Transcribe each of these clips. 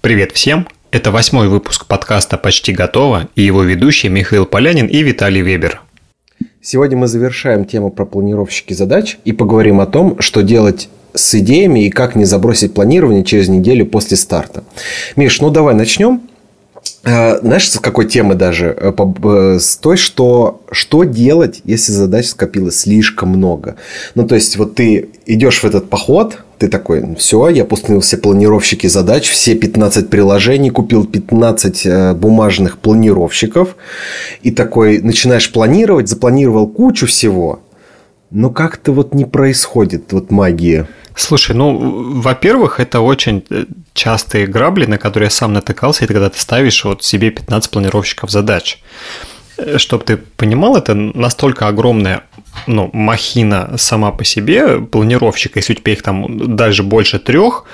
Привет всем! Это восьмой выпуск подкаста «Почти готово» и его ведущие Михаил Полянин и Виталий Вебер. Сегодня мы завершаем тему про планировщики задач и поговорим о том, что делать с идеями и как не забросить планирование через неделю после старта. Миш, ну давай начнем. Э, знаешь, с какой темы даже? Э, э, с той, что что делать, если задач скопилось слишком много. Ну, то есть, вот ты идешь в этот поход, ты такой, все, я пустил все планировщики задач, все 15 приложений, купил 15 бумажных планировщиков, и такой начинаешь планировать, запланировал кучу всего, но как-то вот не происходит вот магии. Слушай, ну, во-первых, это очень э, частые грабли, на которые я сам натыкался, это когда ты ставишь вот себе 15 планировщиков задач. Э, Чтобы ты понимал, это настолько огромная ну, махина сама по себе, планировщик, если у тебя их там дальше больше трех,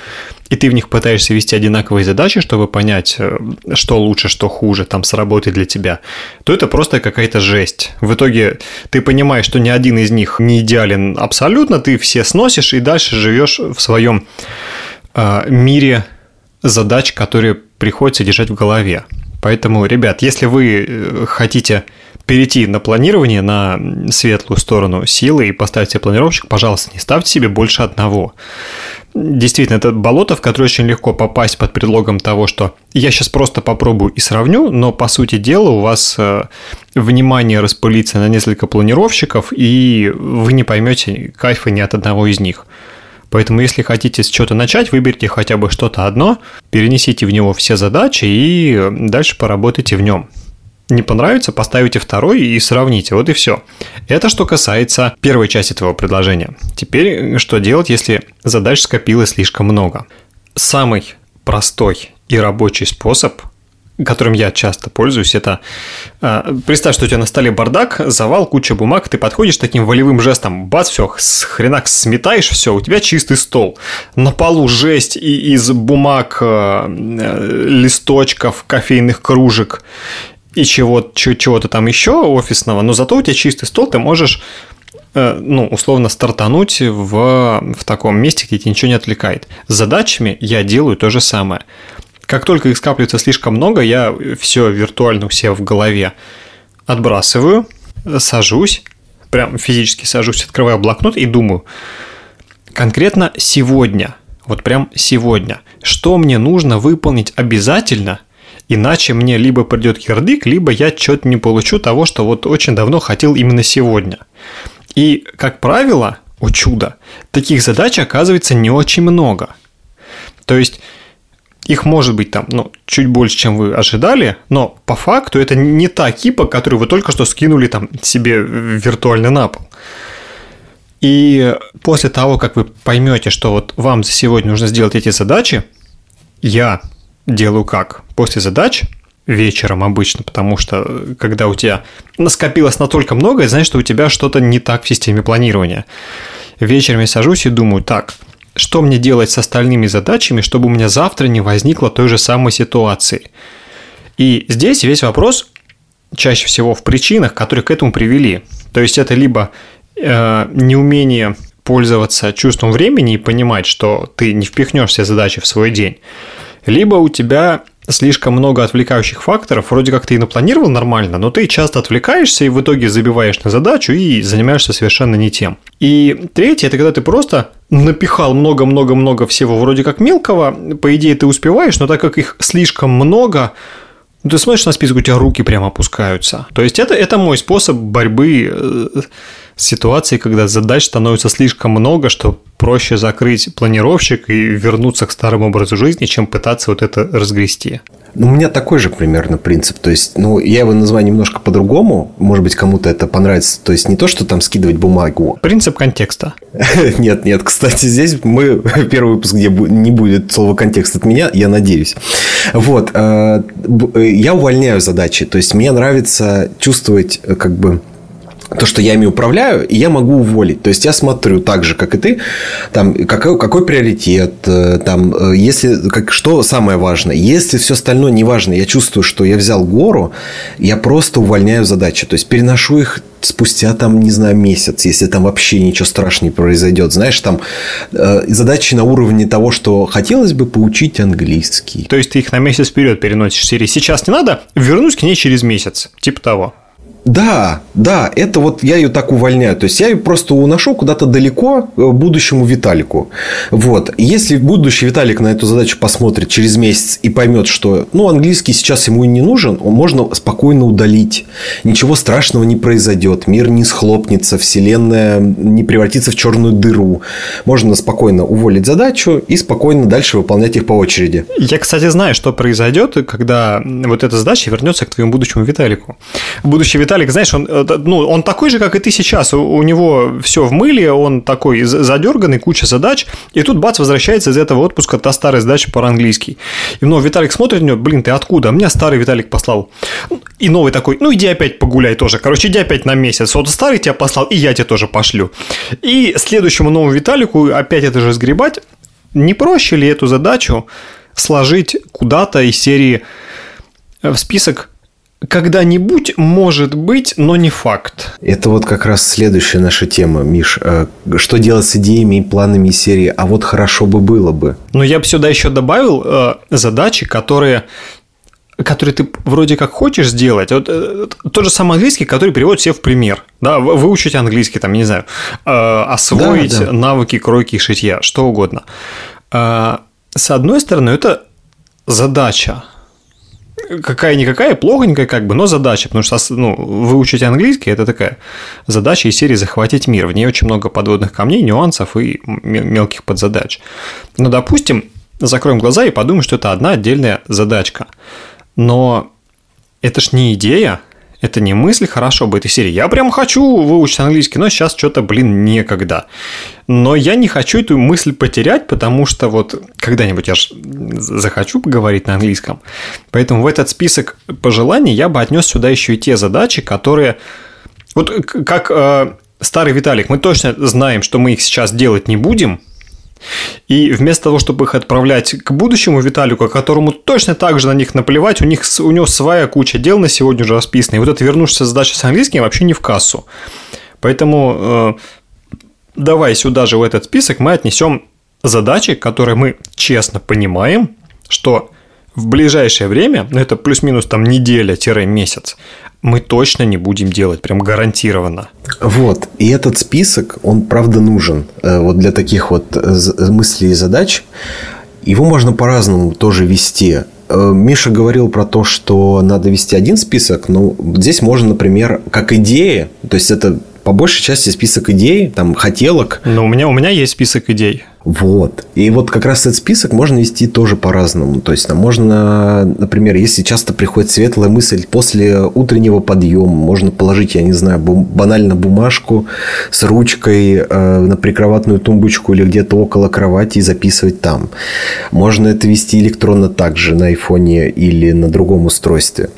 и ты в них пытаешься вести одинаковые задачи, чтобы понять, э, что лучше, что хуже, там сработает для тебя, то это просто какая-то жесть. В итоге ты понимаешь, что ни один из них не идеален абсолютно, ты все сносишь и дальше живешь в своем э, мире задач, которые приходится держать в голове. Поэтому, ребят, если вы э, хотите перейти на планирование на светлую сторону силы и поставить себе планировщик, пожалуйста, не ставьте себе больше одного. Действительно, это болото, в которое очень легко попасть под предлогом того, что я сейчас просто попробую и сравню, но по сути дела у вас э, внимание распылится на несколько планировщиков, и вы не поймете кайфа ни от одного из них. Поэтому, если хотите с чего-то начать, выберите хотя бы что-то одно, перенесите в него все задачи и дальше поработайте в нем не понравится, поставите второй и сравните. Вот и все. Это что касается первой части твоего предложения. Теперь что делать, если задач скопилось слишком много? Самый простой и рабочий способ которым я часто пользуюсь, это э, представь, что у тебя на столе бардак, завал, куча бумаг, ты подходишь таким волевым жестом, бац, все, с хренак сметаешь, все, у тебя чистый стол. На полу жесть и из бумаг, э, листочков, кофейных кружек и чего, чего-то там еще офисного, но зато у тебя чистый стол, ты можешь э, ну, условно стартануть в, в таком месте, где тебя ничего не отвлекает. С задачами я делаю то же самое. Как только их скапливается слишком много, я все виртуально у себя в голове отбрасываю, сажусь, прям физически сажусь, открываю блокнот и думаю, конкретно сегодня, вот прям сегодня, что мне нужно выполнить обязательно – Иначе мне либо придет кирдык, либо я что-то не получу того, что вот очень давно хотел именно сегодня. И, как правило, о чудо, таких задач оказывается не очень много. То есть, их может быть там, ну, чуть больше, чем вы ожидали, но по факту это не та кипа, которую вы только что скинули там себе виртуально на пол. И после того, как вы поймете, что вот вам сегодня нужно сделать эти задачи, я делаю как? После задач вечером обычно, потому что э, когда у тебя наскопилось настолько много, знаешь, что у тебя что-то не так в системе планирования. Вечером я сажусь и думаю, так, что мне делать с остальными задачами, чтобы у меня завтра не возникло той же самой ситуации. И здесь весь вопрос чаще всего в причинах, которые к этому привели. То есть это либо э, неумение пользоваться чувством времени и понимать, что ты не впихнешь все задачи в свой день, либо у тебя слишком много отвлекающих факторов, вроде как ты и напланировал нормально, но ты часто отвлекаешься и в итоге забиваешь на задачу и занимаешься совершенно не тем. И третье, это когда ты просто напихал много-много-много всего вроде как мелкого, по идее ты успеваешь, но так как их слишком много, ты смотришь на список, у тебя руки прямо опускаются. То есть это, это мой способ борьбы э, ситуации, когда задач становится слишком много, что проще закрыть планировщик и вернуться к старому образу жизни, чем пытаться вот это разгрести. Ну, у меня такой же примерно принцип. То есть, ну, я его называю немножко по-другому. Может быть, кому-то это понравится. То есть, не то, что там скидывать бумагу. Принцип контекста. Нет, нет. Кстати, здесь мы первый выпуск, где не будет слова контекст от меня, я надеюсь. Вот. Э, я увольняю задачи. То есть, мне нравится чувствовать э, как бы то, что я ими управляю, и я могу уволить. То есть я смотрю так же, как и ты, там, какой, какой приоритет, э, там, э, если, как, что самое важное. Если все остальное не важно, я чувствую, что я взял гору, я просто увольняю задачи. То есть переношу их спустя там, не знаю, месяц, если там вообще ничего страшного не произойдет. Знаешь, там э, задачи на уровне того, что хотелось бы поучить английский. То есть ты их на месяц вперед переносишь серии. Сейчас не надо, вернусь к ней через месяц. Типа того. Да, да, это вот я ее так увольняю. То есть я ее просто уношу куда-то далеко э, будущему Виталику. Вот. Если будущий Виталик на эту задачу посмотрит через месяц и поймет, что ну, английский сейчас ему и не нужен, можно спокойно удалить. Ничего страшного не произойдет. Мир не схлопнется, вселенная не превратится в черную дыру. Можно спокойно уволить задачу и спокойно дальше выполнять их по очереди. Я, кстати, знаю, что произойдет, когда вот эта задача вернется к твоему будущему Виталику. Будущий Виталик Виталик, знаешь, он, э, ну, он такой же, как и ты сейчас. У, него все в мыле, он такой задерганный, куча задач. И тут бац, возвращается из этого отпуска та старая задача по английский. И ну, Виталик смотрит на него, блин, ты откуда? А меня старый Виталик послал. И новый такой, ну иди опять погуляй тоже. Короче, иди опять на месяц. Вот старый тебя послал, и я тебе тоже пошлю. И следующему новому Виталику опять это же сгребать. Не проще ли эту задачу сложить куда-то из серии в список когда-нибудь может быть, но не факт. Это вот как раз следующая наша тема, Миш. Э, что делать с идеями и планами серии? А вот хорошо бы было бы. Но я бы сюда еще добавил э, задачи, которые которые ты вроде как хочешь сделать, вот э, тот же самый английский, который переводит все в пример, да, выучить английский, там, не знаю, э, освоить да, да. навыки кройки и шитья, что угодно. Э, с одной стороны, это задача, какая-никакая, плохонькая как бы, но задача, потому что ну, выучить английский – это такая задача из серии «захватить мир». В ней очень много подводных камней, нюансов и мелких подзадач. Но, допустим, закроем глаза и подумаем, что это одна отдельная задачка. Но это ж не идея, это не мысль хорошо бы этой серии. Я прям хочу выучить английский, но сейчас что-то, блин, некогда. Но я не хочу эту мысль потерять, потому что вот когда-нибудь я ж захочу поговорить на английском. Поэтому в этот список пожеланий я бы отнес сюда еще и те задачи, которые... Вот как э, старый Виталик, мы точно знаем, что мы их сейчас делать не будем – и вместо того, чтобы их отправлять к будущему Виталику, которому точно так же на них наплевать, у, них, у него своя куча дел на сегодня уже расписана. И вот эта вернувшаяся задача с английским вообще не в кассу. Поэтому э, давай сюда же в этот список мы отнесем задачи, которые мы честно понимаем, что в ближайшее время, ну это плюс-минус там неделя-месяц, мы точно не будем делать, прям гарантированно. Вот, и этот список, он правда нужен э, вот для таких вот э, мыслей и задач. Его можно по-разному тоже вести. Э, Миша говорил про то, что надо вести один список, но здесь можно, например, как идея, то есть это по большей части список идей, там, хотелок. Но у меня, у меня есть список идей. Вот. И вот как раз этот список можно вести тоже по-разному. То есть, там можно, например, если часто приходит светлая мысль после утреннего подъема, можно положить, я не знаю, банально бумажку с ручкой э, на прикроватную тумбочку или где-то около кровати и записывать там. Можно это вести электронно также на айфоне или на другом устройстве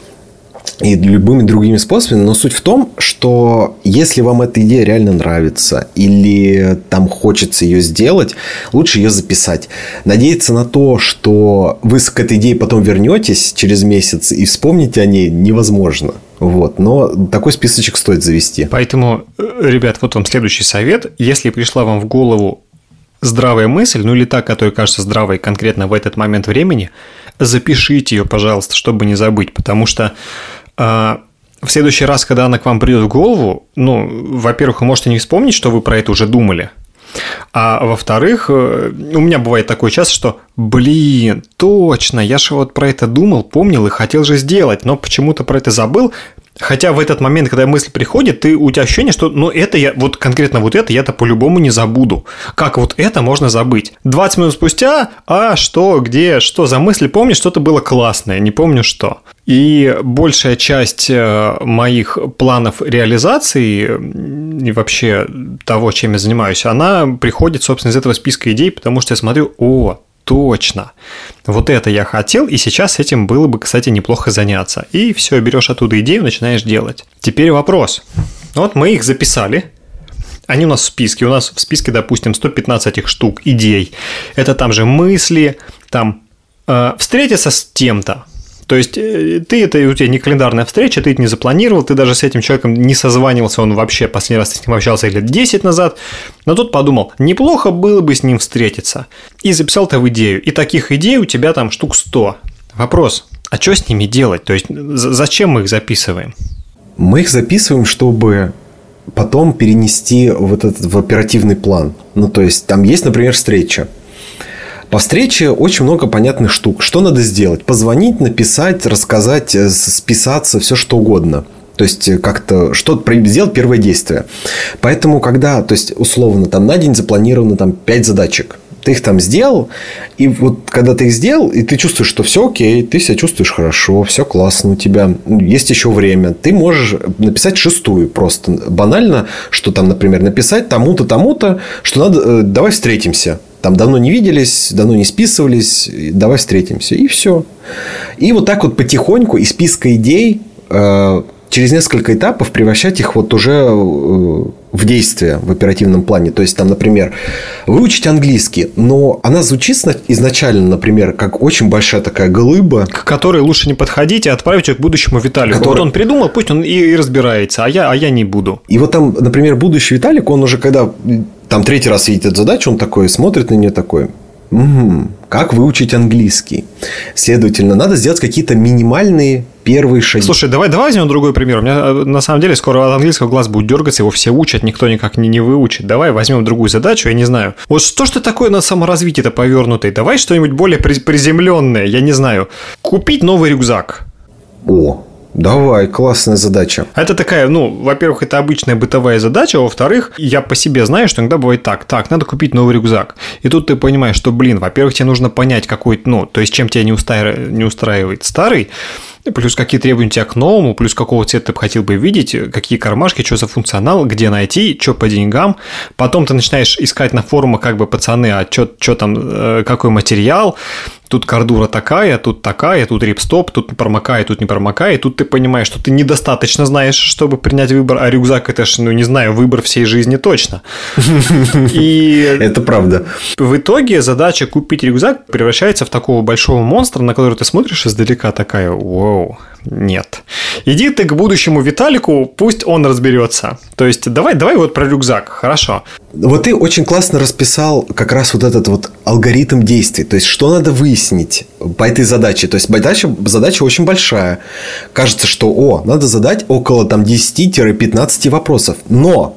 и любыми другими способами. Но суть в том, что если вам эта идея реально нравится или там хочется ее сделать, лучше ее записать. Надеяться на то, что вы к этой идее потом вернетесь через месяц и вспомните о ней невозможно. Вот, но такой списочек стоит завести. Поэтому, э, ребят, вот вам следующий совет. Если пришла вам в голову здравая мысль, ну или та, которая кажется здравой конкретно в этот момент времени, запишите ее, пожалуйста, чтобы не забыть, потому что в следующий раз, когда она к вам придет в голову, ну, во-первых, вы можете не вспомнить, что вы про это уже думали. А во-вторых, э, у меня бывает такое часто, что, блин, точно, я же вот про это думал, помнил и хотел же сделать, но почему-то про это забыл, Хотя в этот момент, когда мысль приходит, ты, у тебя ощущение, что ну это я, вот конкретно вот это я-то по-любому не забуду. Как вот это можно забыть? 20 минут спустя, а что, где, что за мысли, помнишь, что-то было классное, не помню что. И большая часть э, моих планов реализации и вообще того, чем я занимаюсь, она приходит, собственно, из этого списка идей, потому что я смотрю, о, точно. Вот это я хотел, и сейчас этим было бы, кстати, неплохо заняться. И все, берешь оттуда идею, начинаешь делать. Теперь вопрос. Вот мы их записали, они у нас в списке. У нас в списке, допустим, 115 этих штук, идей. Это там же мысли, там э, встретиться с тем-то. То есть э, ты это у тебя не календарная встреча, ты это не запланировал, ты даже с этим человеком не созванивался, он вообще последний раз с ним общался лет 10 назад, но тут подумал, неплохо было бы с ним встретиться. И записал ты в идею. И таких идей у тебя там штук 100. Вопрос, а что с ними делать? То есть зачем мы их записываем? Мы их записываем, чтобы потом перенести вот этот в оперативный план. Ну, то есть, там есть, например, встреча. По встрече очень много понятных штук. Что надо сделать? Позвонить, написать, рассказать, э, списаться, все что угодно. То есть, э, как-то что-то сделать первое действие. Поэтому, когда, то есть, условно, там на день запланировано там 5 задачек ты их там сделал, и вот когда ты их сделал, и ты чувствуешь, что все окей, ты себя чувствуешь хорошо, все классно у тебя, есть еще время, ты можешь написать шестую просто банально, что там, например, написать тому-то, тому-то, что надо, э, давай встретимся. Там давно не виделись, давно не списывались, давай встретимся. И все. И вот так вот потихоньку из списка идей э, через несколько этапов превращать их вот уже э, в действие в оперативном плане. То есть, там, например, выучить английский, но она звучит изначально, например, как очень большая такая глыба. К которой лучше не подходить и отправить ее к будущему Виталику. Который... Вот он придумал, пусть он и разбирается, а я, а я не буду. И вот там, например, будущий Виталик, он уже когда там третий раз видит эту задачу, он такой смотрит на нее такой, Угу. Как выучить английский? Следовательно, надо сделать какие-то минимальные первые шаги. Слушай, давай, давай возьмем другой пример. У меня э, на самом деле скоро от английского глаз будет дергаться, его все учат, никто никак не, не выучит. Давай возьмем другую задачу, я не знаю. Вот что что такое на саморазвитие-то повернутое? Давай что-нибудь более приземленное, я не знаю. Купить новый рюкзак. О, Давай, классная задача. Это такая, ну, во-первых, это обычная бытовая задача, а во-вторых, я по себе знаю, что иногда бывает так, так, надо купить новый рюкзак. И тут ты понимаешь, что, блин, во-первых, тебе нужно понять какой-то, ну, то есть чем тебя не, устраивает, не устраивает старый, плюс какие требования у тебя к новому, плюс какого цвета ты бы хотел бы видеть, какие кармашки, что за функционал, где найти, что по деньгам. Потом ты начинаешь искать на форумах, как бы, пацаны, а что там, э, какой материал, Тут кордура такая, тут такая, тут рипстоп, тут промокает, тут не промокает. Тут ты понимаешь, что ты недостаточно знаешь, чтобы принять выбор, а рюкзак это ж, ну не знаю, выбор всей жизни точно. И это правда. В итоге задача купить рюкзак превращается в такого большого монстра, на который ты смотришь издалека такая, вау, нет. Иди ты к будущему Виталику, пусть он разберется. То есть, давай, давай вот про рюкзак, хорошо. Вот ты очень классно расписал как раз вот этот вот алгоритм действий. То есть, что надо выяснить по этой задаче. То есть, задача, задача очень большая. Кажется, что, о, надо задать около там 10-15 вопросов. Но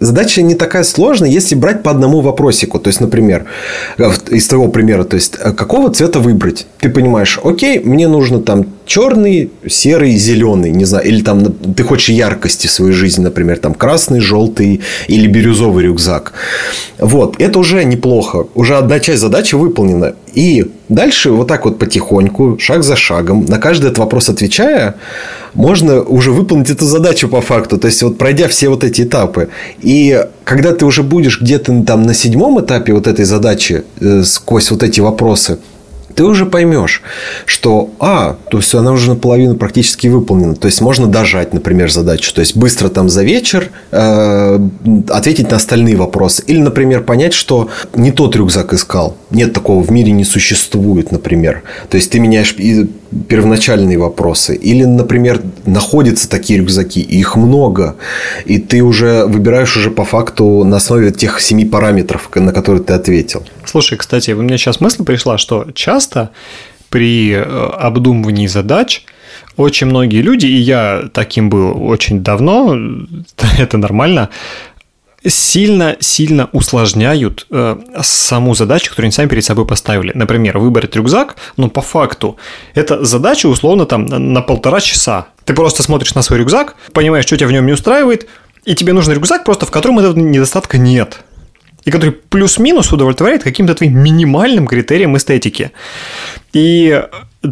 задача не такая сложная, если брать по одному вопросику. То есть, например, из твоего примера, то есть, э, какого цвета выбрать? Ты понимаешь, окей, мне нужно там черный, серый, зеленый, не знаю, или там ты хочешь яркости своей жизни, например, там красный, желтый или бирюзовый рюкзак. Вот, это уже неплохо, уже одна часть задачи выполнена. И дальше вот так вот потихоньку, шаг за шагом, на каждый этот вопрос отвечая, можно уже выполнить эту задачу по факту. То есть, вот пройдя все вот эти этапы. И когда ты уже будешь где-то там на седьмом этапе вот этой задачи, э, сквозь вот эти вопросы, ты уже поймешь, что, а, то есть она уже наполовину практически выполнена. То есть можно дожать, например, задачу. То есть быстро там за вечер э, ответить на остальные вопросы. Или, например, понять, что не тот рюкзак искал. Нет такого в мире не существует, например. То есть ты меняешь первоначальные вопросы. Или, например, находятся такие рюкзаки, их много. И ты уже выбираешь уже по факту на основе тех семи параметров, на которые ты ответил. Слушай, кстати, у меня сейчас мысль пришла, что часто при э, обдумывании задач очень многие люди, и я таким был очень давно, это нормально, сильно-сильно усложняют э, саму задачу, которую они сами перед собой поставили. Например, выбрать рюкзак, но по факту это задача условно там на полтора часа. Ты просто смотришь на свой рюкзак, понимаешь, что тебя в нем не устраивает, и тебе нужен рюкзак, просто в котором этого недостатка нет и который плюс-минус удовлетворяет каким-то твоим минимальным критериям эстетики. И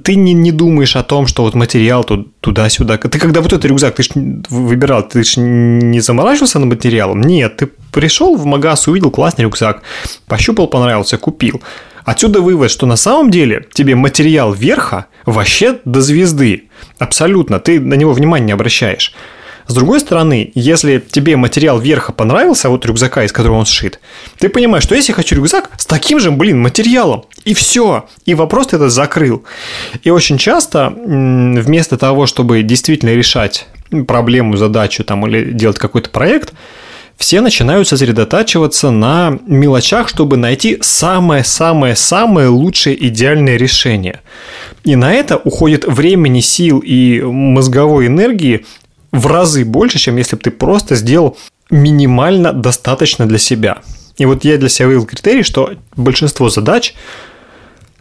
ты не, не думаешь о том, что вот материал тут, туда-сюда. Ты когда вот этот рюкзак ты ж выбирал, ты же не заморачивался над материалом? Нет, ты пришел в магаз, увидел классный рюкзак, пощупал, понравился, купил. Отсюда вывод, что на самом деле тебе материал верха вообще до звезды. Абсолютно. Ты на него внимания не обращаешь. С другой стороны, если тебе материал верха понравился, вот рюкзака, из которого он сшит, ты понимаешь, что если я хочу рюкзак с таким же, блин, материалом, и все, и вопрос ты это закрыл. И очень часто вместо того, чтобы действительно решать проблему, задачу там, или делать какой-то проект, все начинают сосредотачиваться на мелочах, чтобы найти самое-самое-самое лучшее идеальное решение. И на это уходит времени, сил и мозговой энергии в разы больше, чем если бы ты просто сделал минимально достаточно для себя. И вот я для себя вывел критерий, что большинство задач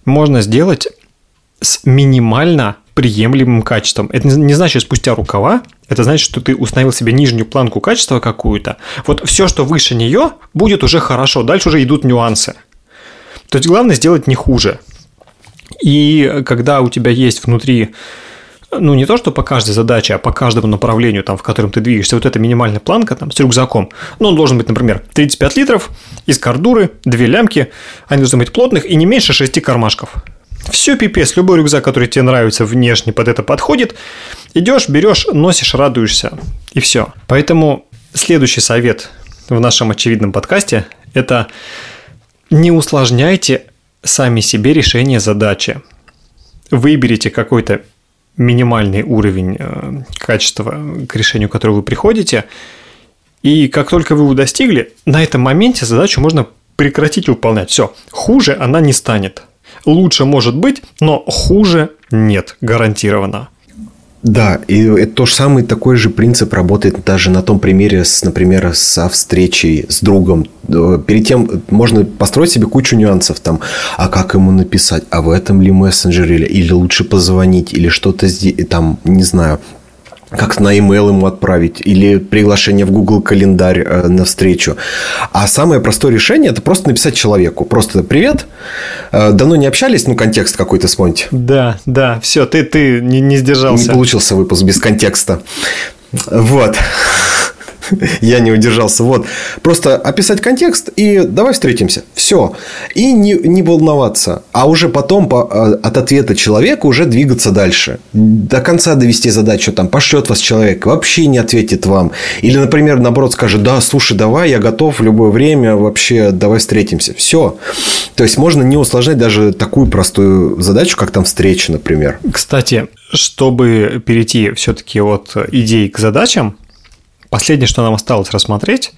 можно сделать с минимально приемлемым качеством. Это не значит спустя рукава, это значит, что ты установил себе нижнюю планку качества какую-то. Вот все, что выше нее, будет уже хорошо. Дальше уже идут нюансы. То есть главное сделать не хуже. И когда у тебя есть внутри ну, не то, что по каждой задаче, а по каждому направлению, там, в котором ты двигаешься, вот эта минимальная планка там, с рюкзаком, ну, он должен быть, например, 35 литров, из кордуры, две лямки, они должны быть плотных и не меньше 6 кармашков. Все пипец, любой рюкзак, который тебе нравится внешне под это подходит, идешь, берешь, носишь, радуешься, и все. Поэтому следующий совет в нашем очевидном подкасте – это не усложняйте сами себе решение задачи. Выберите какой-то минимальный уровень э, качества к решению, к которому вы приходите, и как только вы его достигли, на этом моменте задачу можно прекратить выполнять. Все, хуже она не станет. Лучше может быть, но хуже нет, гарантированно. Да, и это то же самый такой же принцип работает даже на том примере, с, например, со встречей с другом. Э, перед тем можно построить себе кучу нюансов там, а как ему написать, а в этом ли мессенджер или, или лучше позвонить, или что-то там, не знаю, как на e-mail ему отправить или приглашение в Google календарь э, на встречу. А самое простое решение это просто написать человеку. Просто привет. Э, давно не общались, ну контекст какой-то вспомните. Да, да, все, ты, ты не, не сдержался. Не получился выпуск без контекста. Вот. Я не удержался. Вот. Просто описать контекст и давай встретимся. Все. И не, не волноваться. А уже потом по, а, от ответа человека уже двигаться дальше. До конца довести задачу. Там пошлет вас человек, вообще не ответит вам. Или, например, наоборот скажет, да, слушай, давай, я готов в любое время, вообще давай встретимся. Все. То есть, можно не усложнять даже такую простую задачу, как там встреча, например. Кстати, чтобы перейти все-таки от идей к задачам, Последнее, что нам осталось рассмотреть,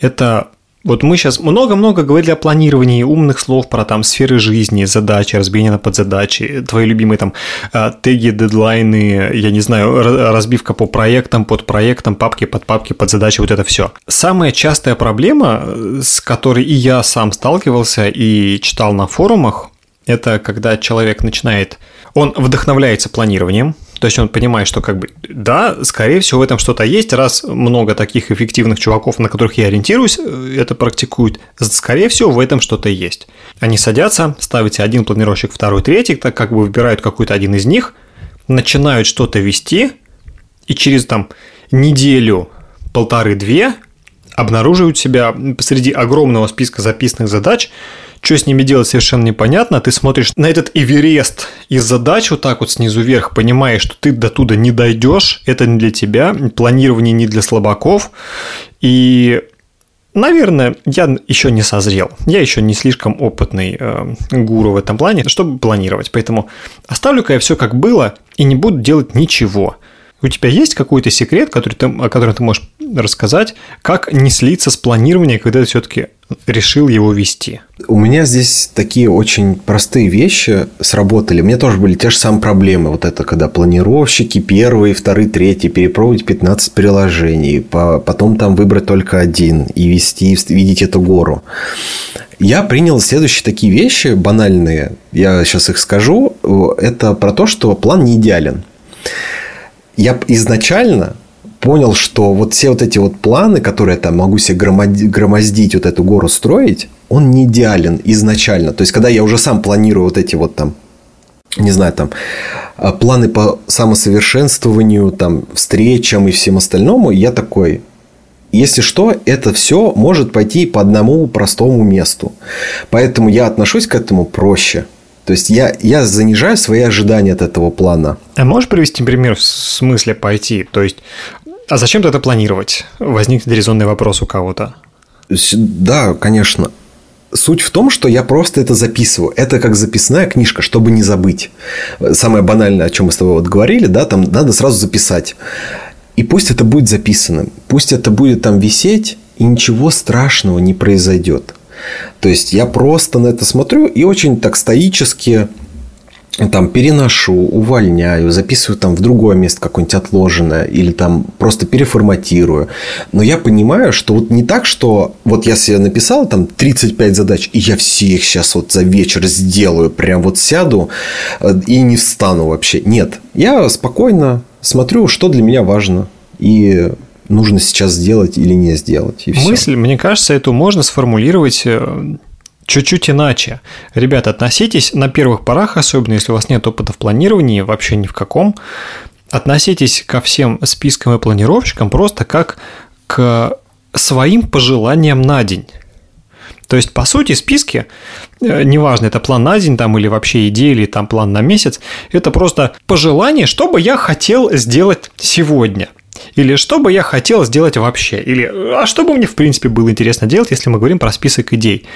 это вот мы сейчас много-много говорили о планировании умных слов про там сферы жизни, задачи, разбиение на подзадачи, твои любимые там э, теги, дедлайны, я не знаю, разбивка по проектам, под проектам, папки под папки, под задачи, вот это все. Самая частая проблема, с которой и я сам сталкивался и читал на форумах, это когда человек начинает, он вдохновляется планированием, то есть он понимает, что как бы, да, скорее всего в этом что-то есть, раз много таких эффективных чуваков, на которых я ориентируюсь, э, это практикуют, скорее всего в этом что-то есть. Они садятся, ставите один планировщик, второй, третий, так как бы выбирают какой-то один из них, начинают что-то вести, и через там неделю, полторы-две обнаруживают себя посреди огромного списка записанных задач, что с ними делать совершенно непонятно. Ты смотришь на этот Эверест из задач вот так вот снизу вверх, понимаешь, что ты до туда не дойдешь, это не для тебя, планирование не для слабаков. И Наверное, я еще не созрел. Я еще не слишком опытный э, гуру в этом плане, чтобы планировать. Поэтому оставлю-ка я все как было и не буду делать ничего. У тебя есть какой-то секрет, который ты, о котором ты можешь рассказать, как не слиться с планированием, когда ты все-таки решил его вести? У меня здесь такие очень простые вещи сработали. У меня тоже были те же самые проблемы. Вот это когда планировщики, первые, вторые, третьи, перепробовать 15 приложений, потом там выбрать только один и вести, видеть эту гору. Я принял следующие такие вещи банальные. Я сейчас их скажу. Это про то, что план не идеален я изначально понял, что вот все вот эти вот планы, которые я там могу себе громоздить, вот эту гору строить, он не идеален изначально. То есть, когда я уже сам планирую вот эти вот там не знаю, там, а, планы по самосовершенствованию, там, встречам и всем остальному, я такой, если что, это все может пойти по одному простому месту. Поэтому я отношусь к этому проще – то есть я, я занижаю свои ожидания от этого плана. А можешь привести пример в смысле пойти? То есть А зачем это планировать? Возник резонный вопрос у кого-то. Да, конечно. Суть в том, что я просто это записываю. Это как записная книжка, чтобы не забыть. Самое банальное, о чем мы с тобой вот говорили, да, там надо сразу записать. И пусть это будет записанным, пусть это будет там висеть, и ничего страшного не произойдет. То есть я просто на это смотрю и очень так стоически там переношу, увольняю, записываю там в другое место какое-нибудь отложенное или там просто переформатирую. Но я понимаю, что вот не так, что вот я себе написал там 35 задач, и я все их сейчас вот за вечер сделаю, прям вот сяду э, и не встану вообще. Нет, я спокойно смотрю, что для меня важно. И нужно сейчас сделать или не сделать. И Мысль, все. мне кажется, эту можно сформулировать э, чуть-чуть иначе. Ребята, относитесь на первых порах, особенно если у вас нет опыта в планировании, вообще ни в каком, относитесь ко всем спискам и планировщикам просто как к своим пожеланиям на день. То есть, по сути, списки, э, неважно, это план на день там или вообще идея, или там план на месяц, это просто пожелание, что бы я хотел сделать сегодня. Или что бы я хотел сделать вообще? Или а что бы мне, в принципе, было интересно делать, если мы говорим про список идей?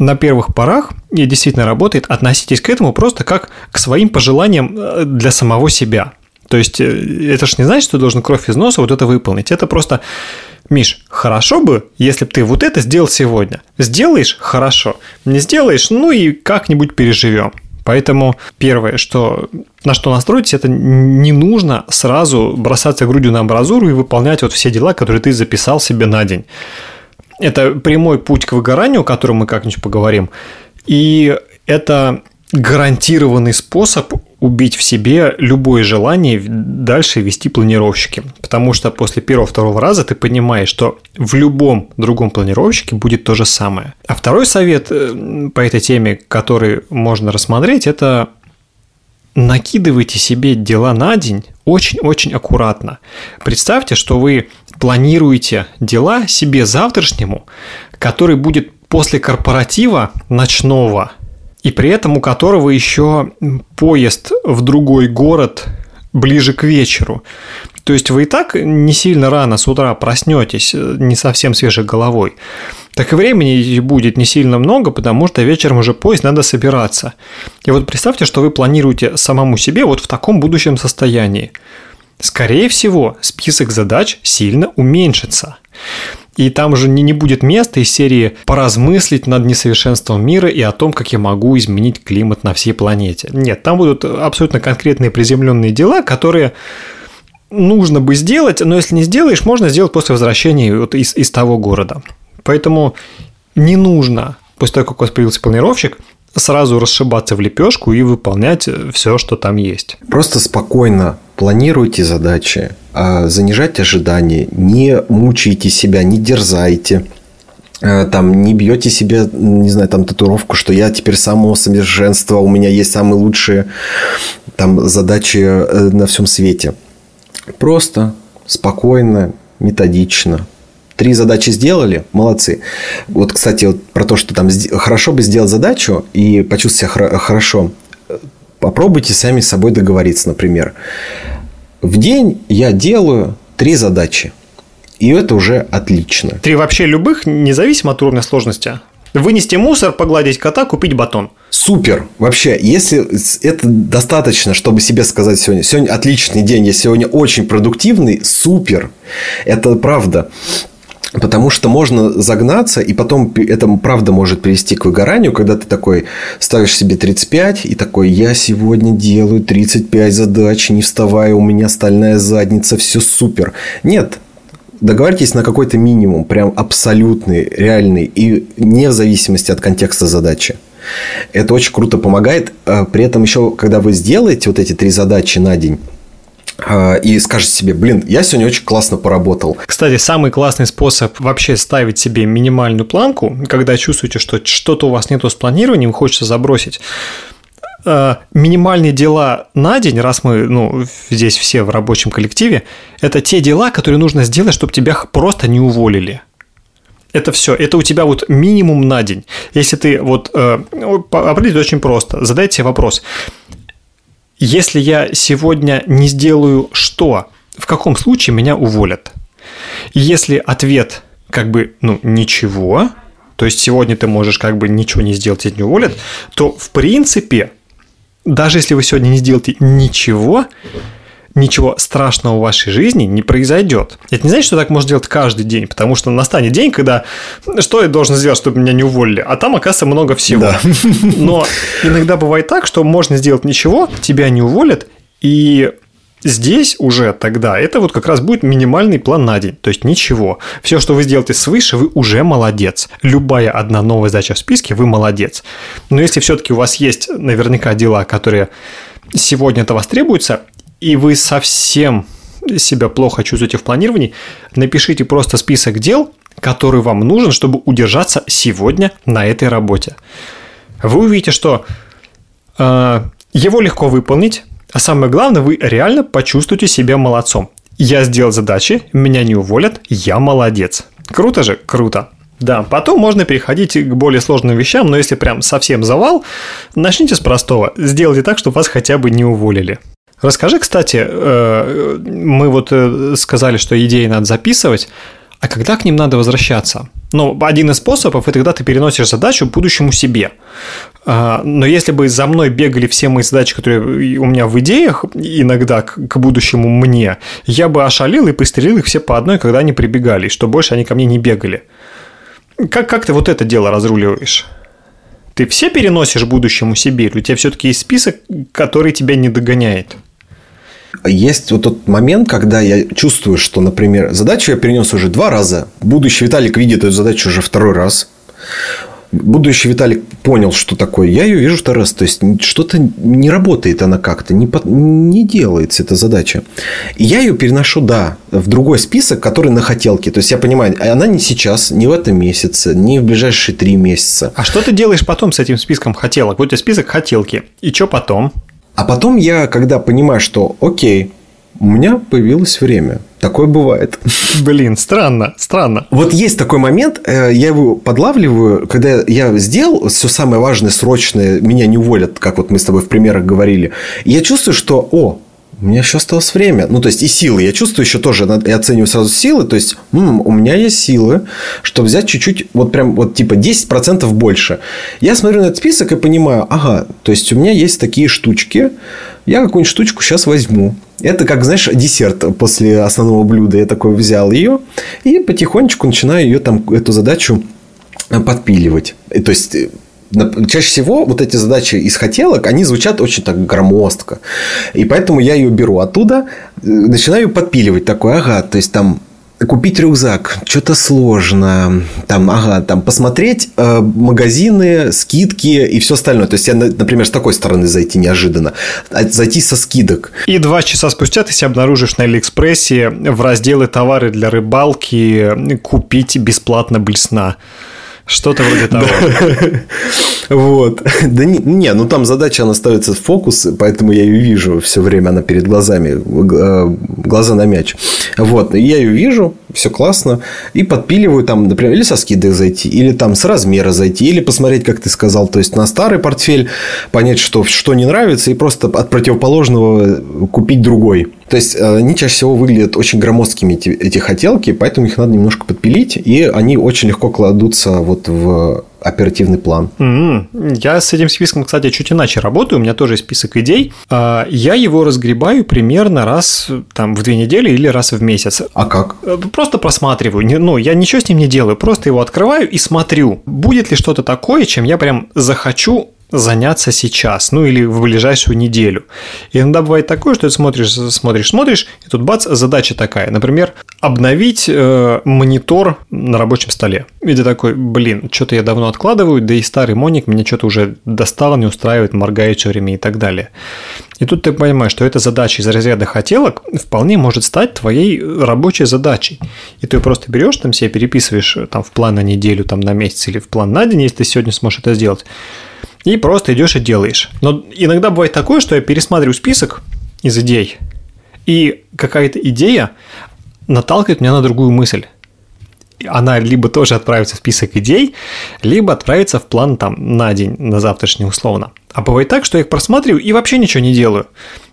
На первых порах и действительно работает, относитесь к этому просто как к своим пожеланиям э, для самого себя. То есть, э, это ж не значит, что ты должен кровь из носа вот это выполнить. Это просто, Миш, хорошо бы, если бы ты вот это сделал сегодня. Сделаешь – хорошо. Не сделаешь – ну и как-нибудь переживем. Поэтому первое, что, на что настроитесь, это не нужно сразу бросаться грудью на амбразуру и выполнять вот все дела, которые ты записал себе на день. Это прямой путь к выгоранию, о котором мы как-нибудь поговорим. И это гарантированный способ убить в себе любое желание дальше вести планировщики. Потому что после первого-второго раза ты понимаешь, что в любом другом планировщике будет то же самое. А второй совет э, по этой теме, который можно рассмотреть, это накидывайте себе дела на день очень-очень аккуратно. Представьте, что вы планируете дела себе завтрашнему, который будет после корпоратива ночного – и при этом у которого еще поезд в другой город ближе к вечеру. То есть вы и так не сильно рано с утра проснетесь, э, не совсем свежей головой. Так и времени будет не сильно много, потому что вечером уже поезд надо собираться. И вот представьте, что вы планируете самому себе вот в таком будущем состоянии. Скорее всего, список задач сильно уменьшится. И там уже не, не будет места из серии поразмыслить над несовершенством мира и о том, как я могу изменить климат на всей планете. Нет, там будут абсолютно конкретные приземленные дела, которые нужно бы сделать, но если не сделаешь, можно сделать после возвращения вот из, из того города. Поэтому не нужно, после того, как у вас появился планировщик, сразу расшибаться в лепешку и выполнять все, что там есть. Просто спокойно планируйте задачи, а занижайте ожидания, не мучайте себя, не дерзайте э, там не бьете себе, не знаю, там татуировку, что я теперь самого совершенства, у меня есть самые лучшие там задачи э, на всем свете. Просто, спокойно, методично, Три задачи сделали, молодцы. Вот, кстати, вот про то, что там хорошо бы сделать задачу и почувствовать себя хорошо. Попробуйте сами с собой договориться, например. В день я делаю три задачи. И это уже отлично. Три вообще любых, независимо от уровня сложности. Вынести мусор, погладить кота, купить батон. Супер. Вообще, если это достаточно, чтобы себе сказать сегодня, сегодня отличный день, я сегодня очень продуктивный, супер. Это правда. Потому что можно загнаться, и потом это правда может привести к выгоранию, когда ты такой ставишь себе 35 и такой, я сегодня делаю 35 задач, не вставая, у меня стальная задница, все супер. Нет, договоритесь на какой-то минимум, прям абсолютный, реальный, и не в зависимости от контекста задачи. Это очень круто помогает. А при этом еще, когда вы сделаете вот эти три задачи на день, и скажете себе, блин, я сегодня очень классно поработал. Кстати, самый классный способ вообще ставить себе минимальную планку, когда чувствуете, что что-то у вас нету с планированием, хочется забросить, а, минимальные дела на день, раз мы ну, здесь все в рабочем коллективе, это те дела, которые нужно сделать, чтобы тебя просто не уволили. Это все. Это у тебя вот минимум на день. Если ты вот э, определить очень просто. Задайте себе вопрос. Если я сегодня не сделаю что в каком случае меня уволят. И если ответ как бы, ну, ничего, то есть сегодня ты можешь как бы ничего не сделать, и не уволят, то в принципе, даже если вы сегодня не сделаете ничего, ничего страшного в вашей жизни не произойдет. Это не значит, что так можно делать каждый день, потому что настанет день, когда что я должен сделать, чтобы меня не уволили, а там, оказывается, много всего. Да. Но иногда бывает так, что можно сделать ничего, тебя не уволят, и Здесь уже тогда это вот как раз будет минимальный план на день, то есть ничего. Все, что вы сделаете свыше, вы уже молодец. Любая одна новая задача в списке, вы молодец. Но если все-таки у вас есть наверняка дела, которые сегодня это вас требуется, и вы совсем себя плохо чувствуете в планировании, напишите просто список дел, который вам нужен, чтобы удержаться сегодня на этой работе. Вы увидите, что э, его легко выполнить, а самое главное, вы реально почувствуете себя молодцом. Я сделал задачи, меня не уволят, я молодец. Круто же? Круто. Да, потом можно переходить к более сложным вещам, но если прям совсем завал, начните с простого. Сделайте так, чтобы вас хотя бы не уволили. Расскажи, кстати, э, мы вот э, сказали, что идеи надо записывать, а когда к ним надо возвращаться? Ну, один из способов – это когда ты переносишь задачу будущему себе. А, но если бы за мной бегали все мои задачи, которые у меня в идеях, иногда к будущему мне, я бы ошалил и пристрелил их все по одной, когда они прибегали, что больше они ко мне не бегали. Как, как ты вот это дело разруливаешь? Ты все переносишь будущему себе, или у тебя все-таки есть список, который тебя не догоняет? Есть вот тот момент, когда я чувствую, что, например, задачу я перенес уже два раза. Будущий Виталик видит эту задачу уже второй раз. Будущий Виталик понял, что такое. Я ее вижу второй раз. То есть, что-то не работает она как-то. Не, не делается эта задача. И я ее переношу, да, в другой список, который на хотелке. То есть, я понимаю, она не сейчас, не в этом месяце, не в ближайшие три месяца. А что ты делаешь потом с этим списком хотелок? Вот у тебя список хотелки. И что потом? А потом я, когда понимаю, что окей, у меня появилось время. Такое бывает. Блин, странно, странно. Вот есть такой момент, э, я его подлавливаю, когда я сделал все самое важное, срочное, меня не уволят, как вот мы с тобой в примерах говорили. Я чувствую, что, о, у меня еще осталось время. Ну, то есть, и силы. Я чувствую еще тоже, я оцениваю сразу силы. То есть, м-м, у меня есть силы, чтобы взять чуть-чуть, вот прям, вот типа 10% больше. Я смотрю на этот список и понимаю, ага, то есть, у меня есть такие штучки. Я какую-нибудь штучку сейчас возьму. Это как, знаешь, десерт после основного блюда. Я такой взял ее и потихонечку начинаю ее там, эту задачу подпиливать. То есть, чаще всего вот эти задачи из хотелок, они звучат очень так громоздко. И поэтому я ее беру оттуда, э, начинаю подпиливать такой, ага, то есть там купить рюкзак, что-то сложно, там, ага, там посмотреть э, магазины, скидки и все остальное. То есть я, например, с такой стороны зайти неожиданно, а зайти со скидок. И два часа спустя ты себя обнаружишь на Алиэкспрессе в разделе товары для рыбалки купить бесплатно блесна. Что-то вроде того. Вот. Да не, не, ну там задача, она ставится в фокус, поэтому я ее вижу все время, она перед глазами, э, глаза на мяч. Вот. Я ее вижу, все классно. И подпиливаю там, например, или со скидок зайти, или там с размера зайти, или посмотреть, как ты сказал, то есть на старый портфель, понять, что, что не нравится, и просто от противоположного купить другой. То есть, э, они чаще всего выглядят очень громоздкими, эти, эти хотелки, поэтому их надо немножко подпилить, и они очень легко кладутся вот в оперативный план. Mm-hmm. Я с этим списком, кстати, чуть иначе работаю. У меня тоже есть список идей. А, я его разгребаю примерно раз там, в две недели или раз в месяц. А как? Э, просто просматриваю. Ну, я ничего с ним не делаю. Просто его открываю и смотрю, будет ли что-то такое, чем я прям захочу заняться сейчас, ну или в ближайшую неделю. И иногда бывает такое, что ты смотришь, смотришь, смотришь, и тут бац, задача такая, например, обновить э, монитор на рабочем столе. И ты такой, блин, что-то я давно откладываю, да и старый моник меня что-то уже достало, не устраивает, моргает все время и так далее. И тут ты понимаешь, что эта задача из разряда хотелок вполне может стать твоей рабочей задачей. И ты просто берешь там себе, переписываешь э, там в план на неделю, там на месяц или в план на день, если ты сегодня сможешь это сделать и просто идешь и делаешь. Но иногда бывает такое, что я пересматриваю список из идей, и какая-то идея наталкивает меня на другую мысль. Она либо тоже отправится в список идей, либо отправится в план там на день, на завтрашний условно. А бывает так, что я их просматриваю и вообще ничего не делаю.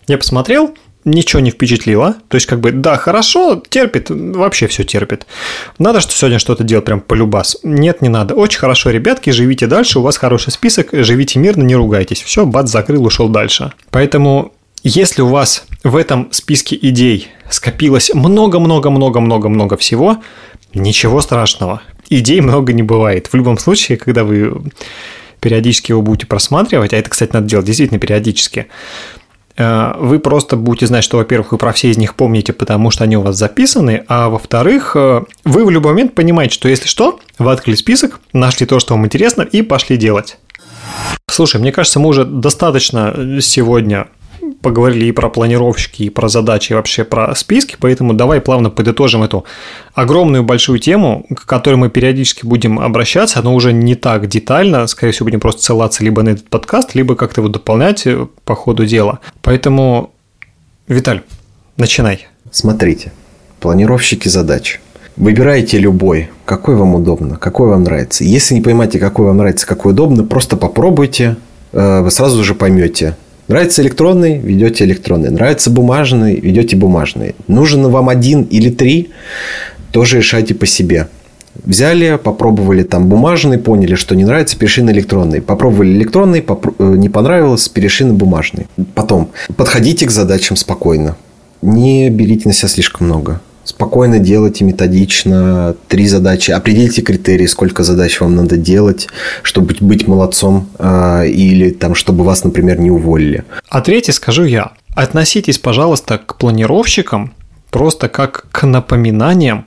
Я посмотрел, ничего не впечатлило. То есть, как бы, да, хорошо, терпит, вообще все терпит. Надо что сегодня что-то делать прям полюбас. Нет, не надо. Очень хорошо, ребятки, живите дальше, у вас хороший список, живите мирно, не ругайтесь. Все, бат закрыл, ушел дальше. Поэтому если у вас в этом списке идей скопилось много-много-много-много-много всего, ничего страшного. Идей много не бывает. В любом случае, когда вы периодически его будете просматривать, а это, кстати, надо делать действительно периодически, вы просто будете знать, что, во-первых, вы про все из них помните, потому что они у вас записаны, а во-вторых, э, вы в любой момент понимаете, что если что, вы открыли список, нашли то, что вам интересно, и пошли делать. Слушай, мне кажется, мы уже достаточно сегодня поговорили и про планировщики, и про задачи, и вообще про списки, поэтому давай плавно подытожим эту огромную большую тему, к которой мы периодически будем обращаться, но уже не так детально, скорее всего, будем просто ссылаться либо на этот подкаст, либо как-то его дополнять э, по ходу дела. Поэтому, Виталь, начинай. Смотрите, планировщики задач. Выбирайте любой, какой вам удобно, какой вам нравится. Если не понимаете, какой вам нравится, какой удобно, просто попробуйте, э, вы сразу же поймете, Нравится электронный, ведете электронный. Нравится бумажный, ведете бумажный. Нужен вам один или три, тоже решайте по себе. Взяли, попробовали там бумажный, поняли, что не нравится, перешли на электронный. Попробовали электронный, попро... Э, не понравилось, перешли на бумажный. Потом, подходите к задачам спокойно. Не берите на себя слишком много спокойно делайте методично три задачи. Определите критерии, сколько задач вам надо делать, чтобы быть молодцом, э, или там, чтобы вас, например, не уволили. А третье скажу я. Относитесь, пожалуйста, к планировщикам просто как к напоминаниям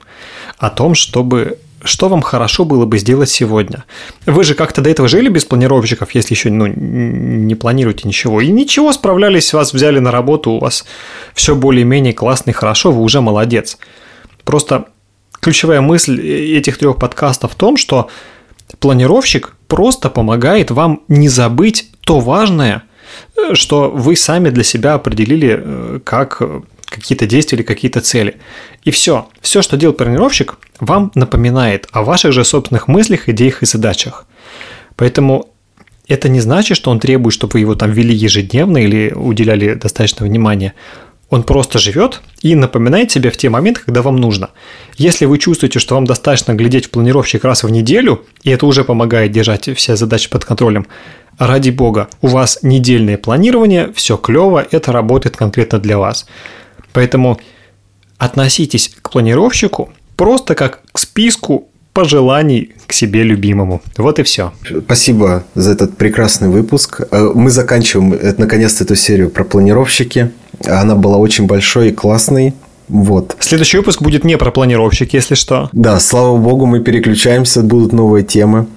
о том, чтобы что вам хорошо было бы сделать сегодня? Вы же как-то до этого жили без планировщиков, если еще ну, не планируете ничего. И ничего, справлялись, вас взяли на работу, у вас все более-менее классно и хорошо, вы уже молодец. Просто ключевая мысль э, этих трех подкастов в том, что планировщик просто помогает вам не забыть то важное, э, что вы сами для себя определили э, как какие-то действия или какие-то цели. И все. Все, что делает планировщик, вам напоминает о ваших же собственных мыслях, идеях и задачах. Поэтому это не значит, что он требует, чтобы вы его там вели ежедневно или уделяли достаточно внимания. Он просто живет и напоминает себе в те моменты, когда вам нужно. Если вы чувствуете, что вам достаточно глядеть в планировщик раз в неделю, и это уже помогает держать все задачи под контролем, ради бога, у вас недельное планирование, все клево, это работает конкретно для вас. Поэтому относитесь к планировщику просто как к списку пожеланий к себе любимому. Вот и все. Спасибо за этот прекрасный выпуск. Э, мы заканчиваем э, наконец-то эту серию про планировщики. Она была очень большой и классной. Вот. Следующий выпуск будет не про планировщик, если что. Да, слава богу, мы переключаемся, будут новые темы.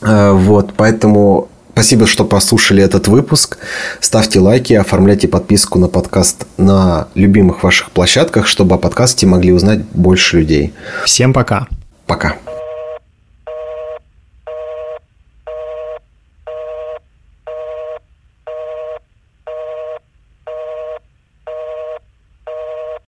Э, вот, поэтому Спасибо, что послушали этот выпуск. Ставьте лайки, оформляйте подписку на подкаст на любимых ваших площадках, чтобы о подкасте могли узнать больше людей. Всем пока. Пока.